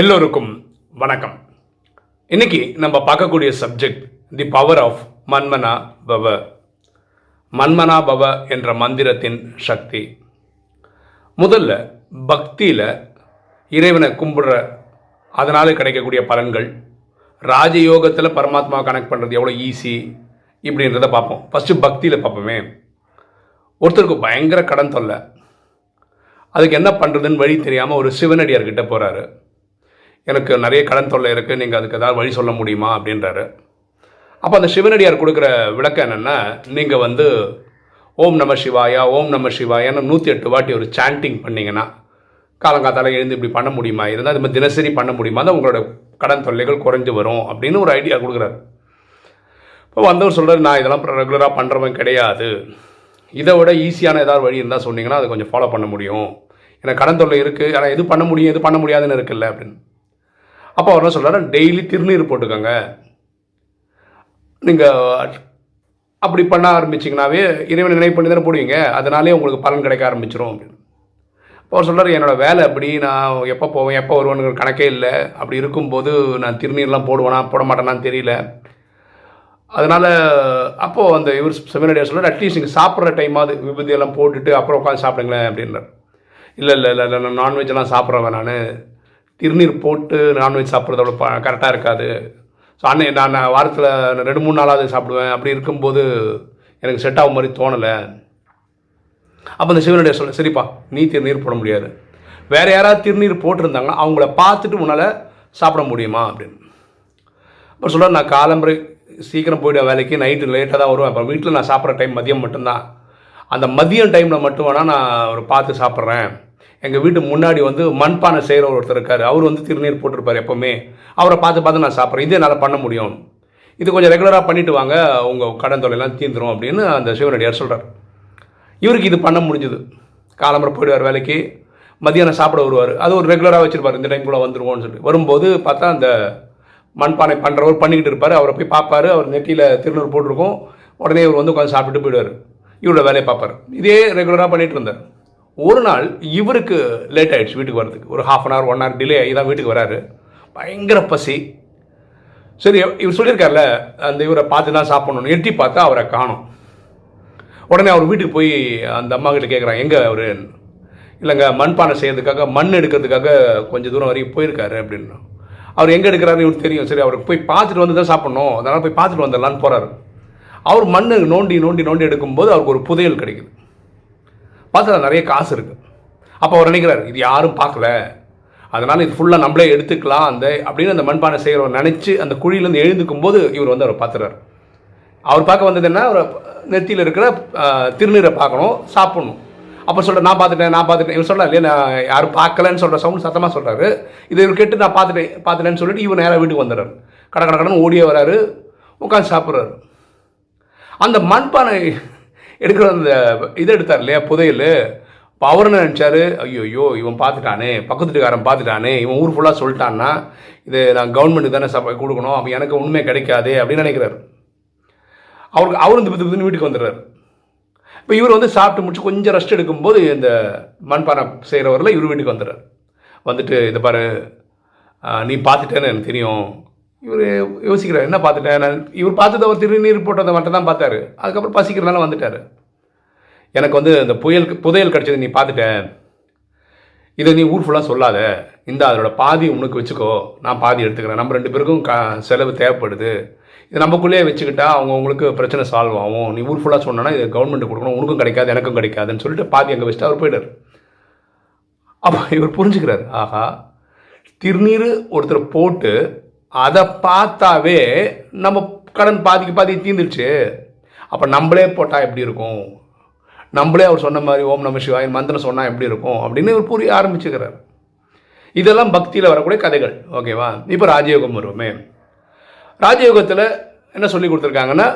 எல்லோருக்கும் வணக்கம். இன்னைக்கு நம்ம பார்க்கக்கூடிய சப்ஜெக்ட் தி பவர் ஆஃப் மன்மனா பவ. மன்மனா பவ என்ற மந்திரத்தின் சக்தி. முதல்ல பக்தியில் இறைவனை கும்பிடுற அதனால் கிடைக்கக்கூடிய பலன்கள் ராஜயோகத்தில் பரமாத்மா கனெக்ட் பண்ணுறது எவ்வளோ ஈஸி இப்படின்றத பார்ப்போம். ஃபஸ்ட்டு பக்தியில் பார்ப்போமே. ஒருத்தருக்கு பயங்கர கடன் தொல்லை. அதுக்கு என்ன பண்ணுறதுன்னு வழி தெரியாமல் ஒரு சிவனடியார்கிட்ட போகிறாரு எனக்கு நிறைய கடன் தொல்லை இருக்குது நீங்கள் அதுக்கு ஏதாவது வழி சொல்ல முடியுமா? அப்படின்றாரு. அப்போ அந்த சிவனடியார் கொடுக்குற விளக்கம் என்னென்னா நீங்கள் வந்து ஓம் நம சிவாயா ஓம் நம சிவாயான்னு நூற்றி எட்டு வாட்டி ஒரு சாண்டிங் பண்ணிங்கன்னா காலங்காத்தால் எழுந்து இப்படி பண்ண முடியுமா? இருந்தால் அது மாதிரி தினசரி பண்ண முடியுமா? தான் உங்களோட கடன் தொல்லைகள் குறைஞ்சு வரும் அப்படின்னு ஒரு ஐடியா கொடுக்குறாரு. இப்போ வந்தவர் சொல்கிறார் நான் இதெல்லாம் ரெகுலராக பண்ணுறவன் கிடையாது. இதை விட ஈஸியான ஏதாவது வழி இருந்தால் சொன்னீங்கன்னா அதை கொஞ்சம் ஃபாலோ பண்ண முடியும். ஏன்னா கடன் தொல்லை இருக்குது ஆனால் எது பண்ண முடியும்? எது பண்ண முடியாதுன்னு இருக்குல்ல? அப்படின்னு. அப்போ அவர் என்ன சொல்கிறாரு டெய்லி திருநீர் போட்டுக்கோங்க. நீங்கள் அப்படி பண்ண ஆரம்பிச்சிங்கனாவே இறைவனை நினைவு பண்ணி தானே போடுவீங்க. அதனாலே உங்களுக்கு பலன் கிடைக்க ஆரம்பிச்சிடும் அப்படின்னு. அப்போ அவர் சொல்கிறார் என்னோடய வேலை அப்படி நான் எப்போ போவேன் எப்போ வருவேனுங்கிற கணக்கே இல்லை. அப்படி இருக்கும்போது நான் திருநீர்லாம் போடுவேனா போட மாட்டேனான்னு தெரியல. அதனால் அப்போது அந்த இவர் செமினடியார் சொல்கிறார் அட்லீஸ்ட் நீங்கள் சாப்பிட்ற டைமாவது விபத்தியெல்லாம் போட்டுட்டு அப்புறம் உட்காந்து சாப்பிடுங்களேன் அப்படின்றார். இல்லை இல்லை இல்லை இல்லை நான் நான்வெஜ்லாம் சாப்பிட்றவன் நான். திருநீர் போட்டு நான்வெஜ் சாப்பிட்றதோட அவ்வளோ கரெக்டாக இருக்காது. ஸோ அன்னை நான் வாரத்தில் ரெண்டு மூணு நாளாவது சாப்பிடுவேன். அப்படி இருக்கும்போது எனக்கு செட் ஆகும் மாதிரி தோணலை. அப்போ அந்த சிவனுடைய சொல்ல சரிப்பா நீ திருநீர் போட முடியாது. வேறு யாராவது திருநீர் போட்டிருந்தாங்கன்னா அவங்கள பார்த்துட்டு உன்னால் சாப்பிட முடியுமா அப்படின்னு. அப்போ சொல்ல நான் காலம்பரை சீக்கிரம் போயிடுவேன் வேலைக்கு. நைட்டு லேட்டாக தான் வருவேன். அப்புறம் வீட்டில் நான் சாப்பிட்ற டைம் மதியம் மட்டும்தான். அந்த மதியம் டைமில் மட்டும் வேணால் நான் ஒரு பார்த்து சாப்பிட்றேன். எங்கள் வீட்டு முன்னாடி வந்து மண்பானை செய்கிற ஒருத்தர் இருக்கார். அவர் வந்து திருநீர் போட்டிருப்பார் எப்போவுமே. அவரை பார்த்து பார்த்து நான் சாப்பிட்றேன். இதே என்னால் பண்ண முடியும். இது கொஞ்சம் ரெகுலராக பண்ணிட்டு வாங்க. உங்கள் கடன் தொலைலாம் தீர்ந்துரும் அப்படின்னு அந்த சிவனடியார் சொல்கிறார் இவருக்கு இது பண்ண முடிஞ்சுது. காலம்பரை போயிடுவார் வேலைக்கு. மதியானம் சாப்பிட வருவார். அது ஒரு ரெகுலராக வச்சுருப்பார். இந்த டைம் கூட வந்துருவோம்னு சொல்லி வரும்போது பார்த்தா அந்த மண்பானை பண்ணுறவர் பண்ணிக்கிட்டு இருப்பார். அவரை போய் பார்ப்பார். அவர் நெட்டியில் திருநூறு போட்டிருக்கோம். உடனே இவர் வந்து உட்காந்து சாப்பிட்டுட்டு போயிடுவார். இவரோட வேலையை பார்ப்பார். இதே ரெகுலராக பண்ணிகிட்டு இருந்தார். ஒரு நாள் இவருக்கு லேட் ஆகிடுச்சு வீட்டுக்கு வரதுக்கு ஒரு half an hour one hour delay ஆகி தான் வீட்டுக்கு வராரு. பயங்கர பசி. சரி இவர் சொல்லியிருக்கார்ல அந்த இவரை பார்த்து தான் சாப்பிடணும். எட்டி பார்த்தா அவரை காணும். உடனே அவர் வீட்டுக்கு போய் அந்த அம்மா கிட்ட கேட்குறான் எங்கே அவர்? இல்லைங்க மண்பானை செய்யறதுக்காக மண் எடுக்கிறதுக்காக கொஞ்சம் தூரம் வரைக்கும் போயிருக்காரு அப்படின்னு. அவர் எங்கே எடுக்கிறாருன்னு இவருக்கு தெரியும். சரி அவருக்கு போய் பார்த்துட்டு வந்து தான் சாப்பிட்ணும். அதனால் போய் பார்த்துட்டு வந்துடலான்னு போகிறாரு அவர் மண்ணு நோண்டி நோண்டி நோண்டி எடுக்கும்போது அவருக்கு ஒரு புதையல் கிடைக்குது. பார்த்தா நிறைய காசு இருக்குது அப்போ அவர் நினைக்கிறார் இது யாரும் பார்க்கல. அதனால் இது ஃபுல்லாக நம்மளே எடுத்துக்கலாம். அந்த அப்படின்னு அந்த மண்பானை செய்கிறவர் நினச்சி அந்த குழியிலேருந்து எழுந்துக்கும் போது இவர் வந்து அவர் பார்த்துறாரு. அவர் பார்க்க வந்தது என்ன? அவர் நெத்தியில் இருக்கிற திருநீரை பார்க்கணும் சாப்பிடணும். அப்போ சொல்கிற நான் பார்த்துட்டேன் நான் பார்த்துட்டேன். இவர் சொல்ல இல்லையா நான் யாரும் பார்க்கலன்னு சொல்கிற சவுண்ட் சத்தமாக சொல்கிறாரு இது இவர் கேட்டு நான் பார்த்துட்டேன் பார்த்துட்டேன்னு சொல்லிட்டு இவர் நேராக வீட்டுக்கு வந்துடுறாரு. கடை கடை கடன் ஓடியே வராரு உட்காந்து சாப்பிட்றாரு. அந்த மண்பானை எடுக்கிற அந்த இதை எடுத்தார் இல்லையா? புதையல். இப்போ அவர் என்ன நினச்சாரு? ஐயோ இவன் பார்த்துட்டானே. பக்கத்து வீட்டுக்காரன் பார்த்துட்டானே. இவன் ஊர் ஃபுல்லாக சொல்லிட்டான்னா இது நான் கவர்மெண்ட்டுக்கு தானே சப்ப கொடுக்கணும். அப்போ எனக்கு ஒன்றுமே கிடைக்காது அப்படின்னு நினைக்கிறாரு. அவருக்கு அவரும் திப்பு திப்புன்னு வீட்டுக்கு வந்துடுறாரு. இப்போ இவர் வந்து சாப்பிட்டு முடிச்சு கொஞ்சம் ரெஸ்ட் எடுக்கும்போது இந்த மண்பானை செய்கிறவரில் இவர் வீட்டுக்கு வந்துடுறார். வந்துட்டு இதை பாரு நீ பார்த்துட்டேன்னு எனக்கு தெரியும். இவர் யோசிக்கிறார் என்ன பார்த்துட்டேன்? நான் இவர் பார்த்தது அவர் திருநீர் போட்டதை மட்டும் தான் பார்த்தாரு. அதுக்கப்புறம் பசிக்கிறதுனால வந்துட்டார். எனக்கு வந்து இந்த புயல் புதையல் கிடச்சது நீ பார்த்துட்டேன். இதை நீ ஊர் ஃபுல்லாக சொல்லாத. இந்த அதோட பாதி உனக்கு வச்சுக்கோ. நான் பாதி எடுத்துக்கிறேன். நம்ம ரெண்டு பேருக்கும் க செலவு தேவைப்படுது. இது நமக்குள்ளேயே வச்சுக்கிட்டா அவங்க உங்களுக்கு பிரச்சனை சால்வ் ஆகும். நீ ஊர் ஃபுல்லாக சொன்னா இது கவர்மெண்ட் கொடுக்கணும். உனக்கும் கிடைக்காது எனக்கும் கிடைக்காதுன்னு சொல்லிட்டு பாதி அங்கே வச்சுட்டு அவர் போயிட்டார். அப்போ இவர் புரிஞ்சுக்கிறார். ஆஹா திருநீர் ஒருத்தர் போட்டு அதை பார்த்தாவே நம்ம கடன் பாதிக்கு பாதி தீர்ந்துடுச்சு அப்போ நம்மளே போட்டால் எப்படி இருக்கும்? நம்மளே அவர் சொன்ன மாதிரி ஓம் நம சிவாய் மந்திரம் சொன்னால் எப்படி இருக்கும்? அப்படின்னு இவர் புரிய ஆரம்பிச்சுக்கிறார். இதெல்லாம் பக்தியில் வரக்கூடிய கதைகள். ஓகேவா இப்போ ராஜயோகம் வருவோமே ராஜயோகத்தில் என்ன சொல்லி கொடுத்துருக்காங்கன்னா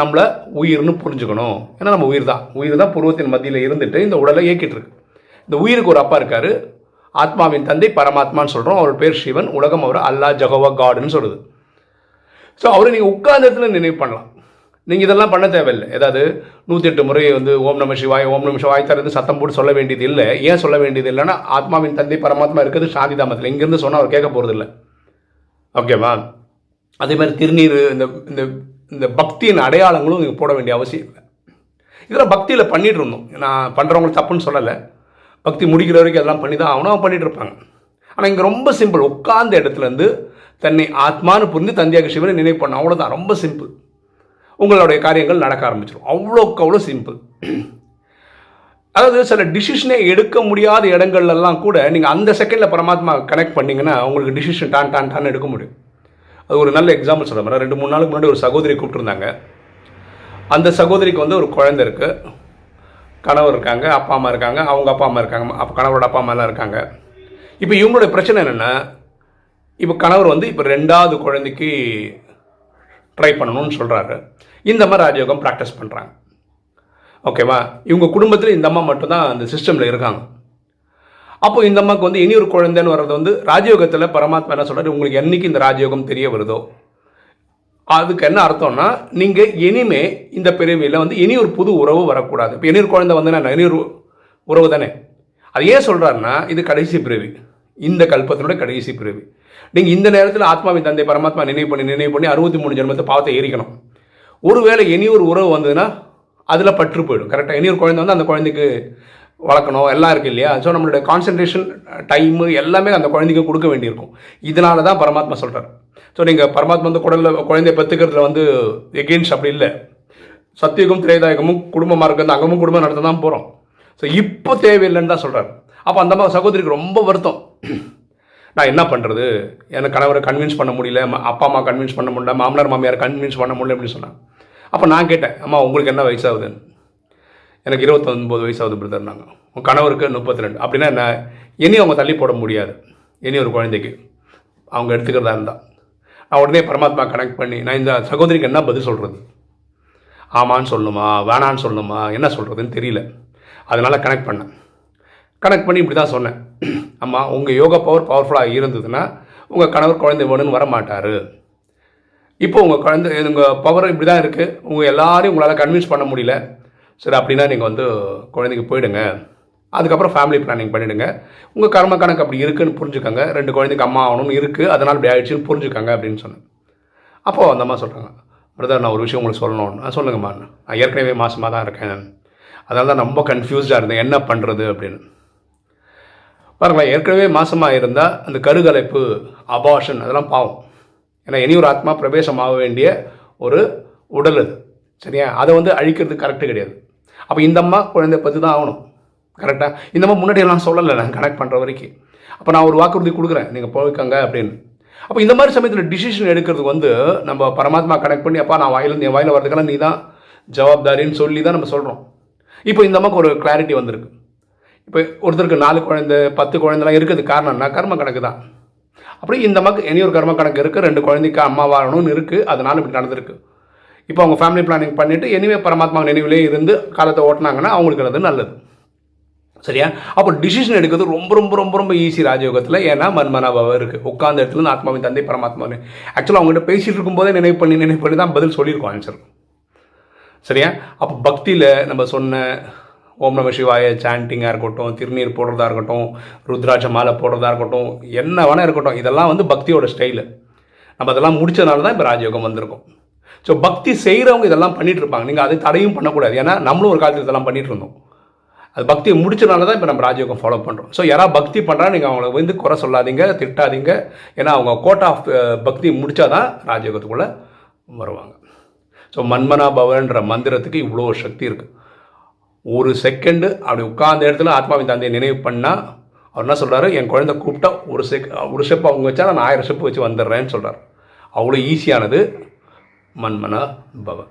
நம்மளை உயிர்னு புரிஞ்சுக்கணும். ஏன்னா நம்ம உயிர் தான் உயிர் தான் புருவத்தின் மத்தியில் இருந்துட்டு இந்த உடலை இயக்கிட்டு இருக்கு. இந்த உயிருக்கு ஒரு அப்பா இருக்காரு. ஆத்மாவின் தந்தை பரமாத்மான்னு சொல்கிறோம் அவர் பேர் சிவன். உலகம் அவர் அல்லா ஜகவா காடுன்னு சொல்லுது ஸோ அவரை நீங்கள் உட்கார்ந்த இடத்துல நினைவு பண்ணலாம். நீங்கள் இதெல்லாம் பண்ண தேவையில்லை. ஏதாவது நூற்றி எட்டு முறை வந்து ஓம் நம சிவாய் ஓம் நம சிவாய் தரது சத்தம் போட்டு சொல்ல வேண்டியது இல்லை. ஏன் சொல்ல வேண்டியது இல்லைன்னா ஆத்மாவின் தந்தை பரமாத்மா இருக்கிறது சாந்தி தாமத்தில் இங்கேருந்து சொன்னால் அவர் கேட்க போகிறது இல்லை. ஓகேவா அதே மாதிரி திருநீர் இந்த இந்த இந்த பக்தியின் அடையாளங்களும் நீங்கள் போட வேண்டிய அவசியம் இல்லை. இதெல்லாம் பக்தியில் பண்ணிகிட்டு இருந்தோம். நான் பண்ணுறவங்களுக்கு தப்புன்னு சொல்லலை. பக்தி முடிக்கிற வரைக்கும் அதெல்லாம் பண்ணி தான் அவனும் பண்ணிட்டு இருப்பாங்க. ஆனால் இங்கே ரொம்ப சிம்பிள் உட்கார்ந்த இடத்துலேருந்து தன்னை ஆத்மானு புரிந்து தந்தையாக சிவனை நினைவு பண்ண அவ்வளோதான் ரொம்ப சிம்பிள் உங்களுடைய காரியங்கள் நடக்க ஆரம்பிச்சிடும் அவ்வளோக்கு அவ்வளோ சிம்பிள் அதாவது சில டிசிஷனே எடுக்க முடியாத இடங்கள்லாம் கூட நீங்கள் அந்த செகண்டில் பரமாத்மா கனெக்ட் பண்ணிங்கன்னா உங்களுக்கு டிசிஷன் டான் டான் டான் எடுக்க முடியும். அது ஒரு நல்ல எக்ஸாம்பிள் சொல்கிறேன் ரெண்டு மூணு நாளுக்கு முன்னாடி ஒரு சகோதரி கூப்பிட்டுருந்தாங்க. அந்த சகோதரிக்கு வந்து ஒரு குழந்தை இருக்குது கணவர் இருக்காங்க அப்பா அம்மா இருக்காங்க அவங்க அப்பா அம்மா இருக்காங்க அப்போ கணவரோட அப்பா அம்மாலாம் இருக்காங்க. இப்போ இவங்களுடைய பிரச்சனை என்னென்னா இப்போ கணவர் வந்து இப்போ ரெண்டாவது குழந்தைக்கு ட்ரை பண்ணணும்னு சொல்கிறாரு இந்த மாதிரி ராஜயோகம் ப்ராக்டிஸ் பண்ணுறாங்க ஓகேவா இவங்க குடும்பத்தில் இந்த அம்மா மட்டும்தான் அந்த சிஸ்டமில் இருக்காங்க. அப்போ இந்த அம்மாவுக்கு வந்து இனி ஒரு குழந்தைன்னு வர்றது வந்து ராஜயோகத்தில் பரமாத்மா என்ன சொல்கிறார் உங்களுக்கு என்னைக்கு இந்த ராஜயோகம் தெரிய வருதோ? அதுக்கு என்ன அர்த்தம்னா நீங்கள் இனிமே இந்த பிறவியில் வந்து இனி ஒரு புது உறவு வரக்கூடாது. இப்போ இனி ஒரு குழந்தை வந்து நான் இனி ஒரு உறவு தானே? அது ஏன் சொல்கிறாருன்னா இது கடைசி பிறவி. இந்த கல்பத்தினுடைய கடைசி பிறவி. நீங்கள் இந்த நேரத்தில் ஆத்மாவின் தந்தை பரமாத்மா நினைவு பண்ணி நினைவு பண்ணி அறுபத்தி மூணு ஜென்மத்தை பாவத்தை எரிக்கணும். ஒருவேளை இனி ஒரு உறவு வந்ததுன்னா அதில் பற்று போயிடும். கரெக்டாக இனி ஒரு குழந்தை வந்து அந்த குழந்தைக்கு வளர்க்கணும். எல்லாம் இருக்குது இல்லையா? ஸோ நம்மளுடைய கான்சன்ட்ரேஷன் டைமு எல்லாமே அந்த குழந்தைக்கு கொடுக்க வேண்டியிருக்கும். இதனால தான் பரமாத்மா சொல்கிறார் ஸோ நீங்கள் பரமாத்மா வந்து குடலில் குழந்தைய பெற்றுக்கிறதுல வந்து எகெயின்ஸ்ட் அப்படி இல்லை. சத்தியகம் திரேதாயகமும் குடும்பமாக இருக்கிறது அங்கமும் குடும்பம் நடத்த தான் போகிறோம் ஸோ இப்போ தேவையில்லைன்னு தான் சொல்கிறார் அப்போ அந்த மாதிரி சகோதரிக்கு ரொம்ப வருத்தம். நான் என்ன பண்ணுறது எனக்கு கணவரை கன்வின்ஸ் பண்ண முடியல அப்பா அம்மா கன்வின்ஸ் பண்ண முடியல மாமனார் மாமியார் கன்வின்ஸ் பண்ண முடியல அப்படின்னு சொன்னாங்க. அப்போ நான் கேட்டேன் அம்மா உங்களுக்கு என்ன வயசாகுதுன்னு எனக்கு இருபத்தொன்பது வயசாகுது பிரதர் நாங்கள் உங்கள் கணவருக்கு முப்பத்தி ரெண்டு அப்படின்னா என்ன? இனி அவங்க தள்ளி போட முடியாது. இனி ஒரு குழந்தைக்கு. அவங்க எடுத்துக்கிறதா இருந்தால் நான் உடனே பரமாத்மா கனெக்ட் பண்ணி நான் இந்த சகோதரிக்கு என்ன பதில் சொல்கிறது ஆமான்னு சொல்லணுமா வேணான்னு சொல்லணுமா என்ன சொல்கிறதுன்னு தெரியல. அதனால் கனெக்ட் பண்ணேன். கனெக்ட் பண்ணி இப்படி தான் சொன்னேன். ஆமாம் உங்கள் யோகா பவர் பவர்ஃபுல்லாக இருந்ததுன்னா உங்கள் கணவர் குழந்தை வேணும்னு வர மாட்டார் இப்போ உங்கள் குழந்தை உங்கள் பவர் இப்படி தான் இருக்குது உங்கள் எல்லாரையும் உங்களால் கன்வின்ஸ் பண்ண முடியல. சரி அப்படின்னா நீங்கள் வந்து குழந்தைக்கு போயிடுங்க. அதுக்கப்புறம் ஃபேமிலி பிளானிங் பண்ணிவிடுங்க உங்கள் கர்ம கணக்கு அப்படி இருக்குதுன்னு புரிஞ்சுக்கோங்க. ரெண்டு குழந்தைக்கு அம்மா ஆகணும்னு இருக்குது அதனால் இப்படி ஆயிடுச்சுன்னு புரிஞ்சுக்கங்க அப்படின்னு சொன்னேன். அப்போது அந்த அம்மா சொல்கிறாங்க பிரதர் நான் ஒரு விஷயம் உங்களுக்கு சொல்லணும்னு. நான் சொல்லுங்கம்மா. நான் ஏற்கனவே மாதமாக தான் இருக்கேன். அதனால தான் ரொம்ப கன்ஃபியூஸ்டாக இருந்தேன். என்ன பண்ணுறது அப்படின்னு. பாருங்களேன் ஏற்கனவே மாசமாக இருந்தால் அந்த கருகலைப்பு அபாஷன் அதெல்லாம் பாவம். ஏன்னா இனி ஒரு ஆத்மா பிரவேசமாக வேண்டிய ஒரு உடல் அது. சரியா? அதை வந்து அழிக்கிறது கரெக்டு கிடையாது. அப்போ இந்த அம்மா குழந்தை பற்றி தான் ஆகணும். கரெக்டாக இந்த மாதிரி முன்னாடி எல்லாம் சொல்லலை நான் கனெக்ட் பண்ணுற வரைக்கும். அப்போ நான் ஒரு வாக்குறுதி கொடுக்குறேன். நீங்கள் போய்க்கங்க அப்படின்னு. அப்போ இந்த மாதிரி சமயத்தில் டிசிஷன் எடுக்கிறதுக்கு வந்து நம்ம பரமாத்மா கனெக்ட் பண்ணி அப்பா நான் வாயிலிருந்து என் வாயில் வரதுக்கெல்லாம் நீ தான் ஜவாப்தாரின்னு சொல்லி தான் நம்ம சொல்கிறோம் இப்போ இந்த அம்மாக்கு ஒரு கிளாரிட்டி வந்திருக்கு. இப்போ ஒருத்தருக்கு நாலு குழந்தை பத்து குழந்தைலாம் இருக்குது. காரணம்னா கர்ம கணக்கு தான். அப்படி இந்த அம்மாக்கு இனி ஒரு கர்ம கணக்கு இருக்குது ரெண்டு குழந்தைக்கு அம்மா வாழணும்னு இருக்குது அதனால இப்படி நடந்திருக்கு. இப்போ அவங்க ஃபேமிலி பிளானிங் பண்ணிவிட்டு எனிவே பரமாத்மா நினைவிலே இருந்து காலத்தை ஓட்டினாங்கன்னா அவங்களுக்கு அது நல்லது. சரியா? அப்போ டிசிஷன் எடுக்கிறது ரொம்ப ரொம்ப ரொம்ப ரொம்ப ஈஸி ராஜயோகத்தில். ஏன்னா மன்மனாபாவம் இருக்குது உட்கார்ந்த இடத்துல இருந்து ஆத்மாவின் தந்தை பரமாத்மா ஆக்சுவலாக அவங்ககிட்ட பேசிட்டு இருக்கும்போதே நினைவு பண்ணி நினைவு பண்ணி தான் பதில் சொல்லியிருக்கோம் ஆன்சர் சரியா? அப்போ பக்தியில் நம்ம சொன்ன ஓம் நம சிவாய சாண்டிங்காக இருக்கட்டும் திருநீர் போடுறதா இருக்கட்டும் ருத்ராட்ச மாலை போடுறதா இருக்கட்டும் என்ன வேணால் இருக்கட்டும் இதெல்லாம் வந்து பக்தியோட ஸ்டைலு நம்ம அதெல்லாம் முடிச்சதுனால தான் இப்போ ராஜயோகம் வந்திருக்கும். ஸோ பக்தி செய்கிறவங்க இதெல்லாம் பண்ணிகிட்டு இருப்பாங்க. நீங்கள் அதை தடையும் பண்ணக்கூடாது. ஏன்னா நம்மளும் ஒரு காலத்தில் இதெல்லாம் பண்ணிகிட்டு இருந்தோம். அது பக்தியை முடிச்சனால தான் இப்போ நம்ம ராஜயோகம் ஃபாலோ பண்ணுறோம் ஸோ யாராவது பக்தி பண்ணுறா நீங்கள் அவங்கள வந்து குறை சொல்லாதீங்க திட்டாதீங்க. ஏன்னா அவங்க கோட் ஆஃப் பக்தி முடித்தா தான் ராஜயோகத்துக்குள்ளே வருவாங்க. ஸோ மன்மனா பவன்ற மந்திரத்துக்கு இவ்வளோ சக்தி இருக்குது ஒரு செகண்டு அப்படி உட்கார்ந்த இடத்துல ஆத்மாவின் தந்தையை நினைவு பண்ணால் அவர் என்ன சொல்கிறாரு என் குழந்தை கூப்பிட்டா ஒரு செக் ஒரு ஸ்டெப் அவங்க வச்சா நான் ஆயிரம் ஸ்டெப் வச்சு வந்துடுறேன்னு சொல்கிறார் அவ்வளோ ஈஸியானது மன்மனா பவன்.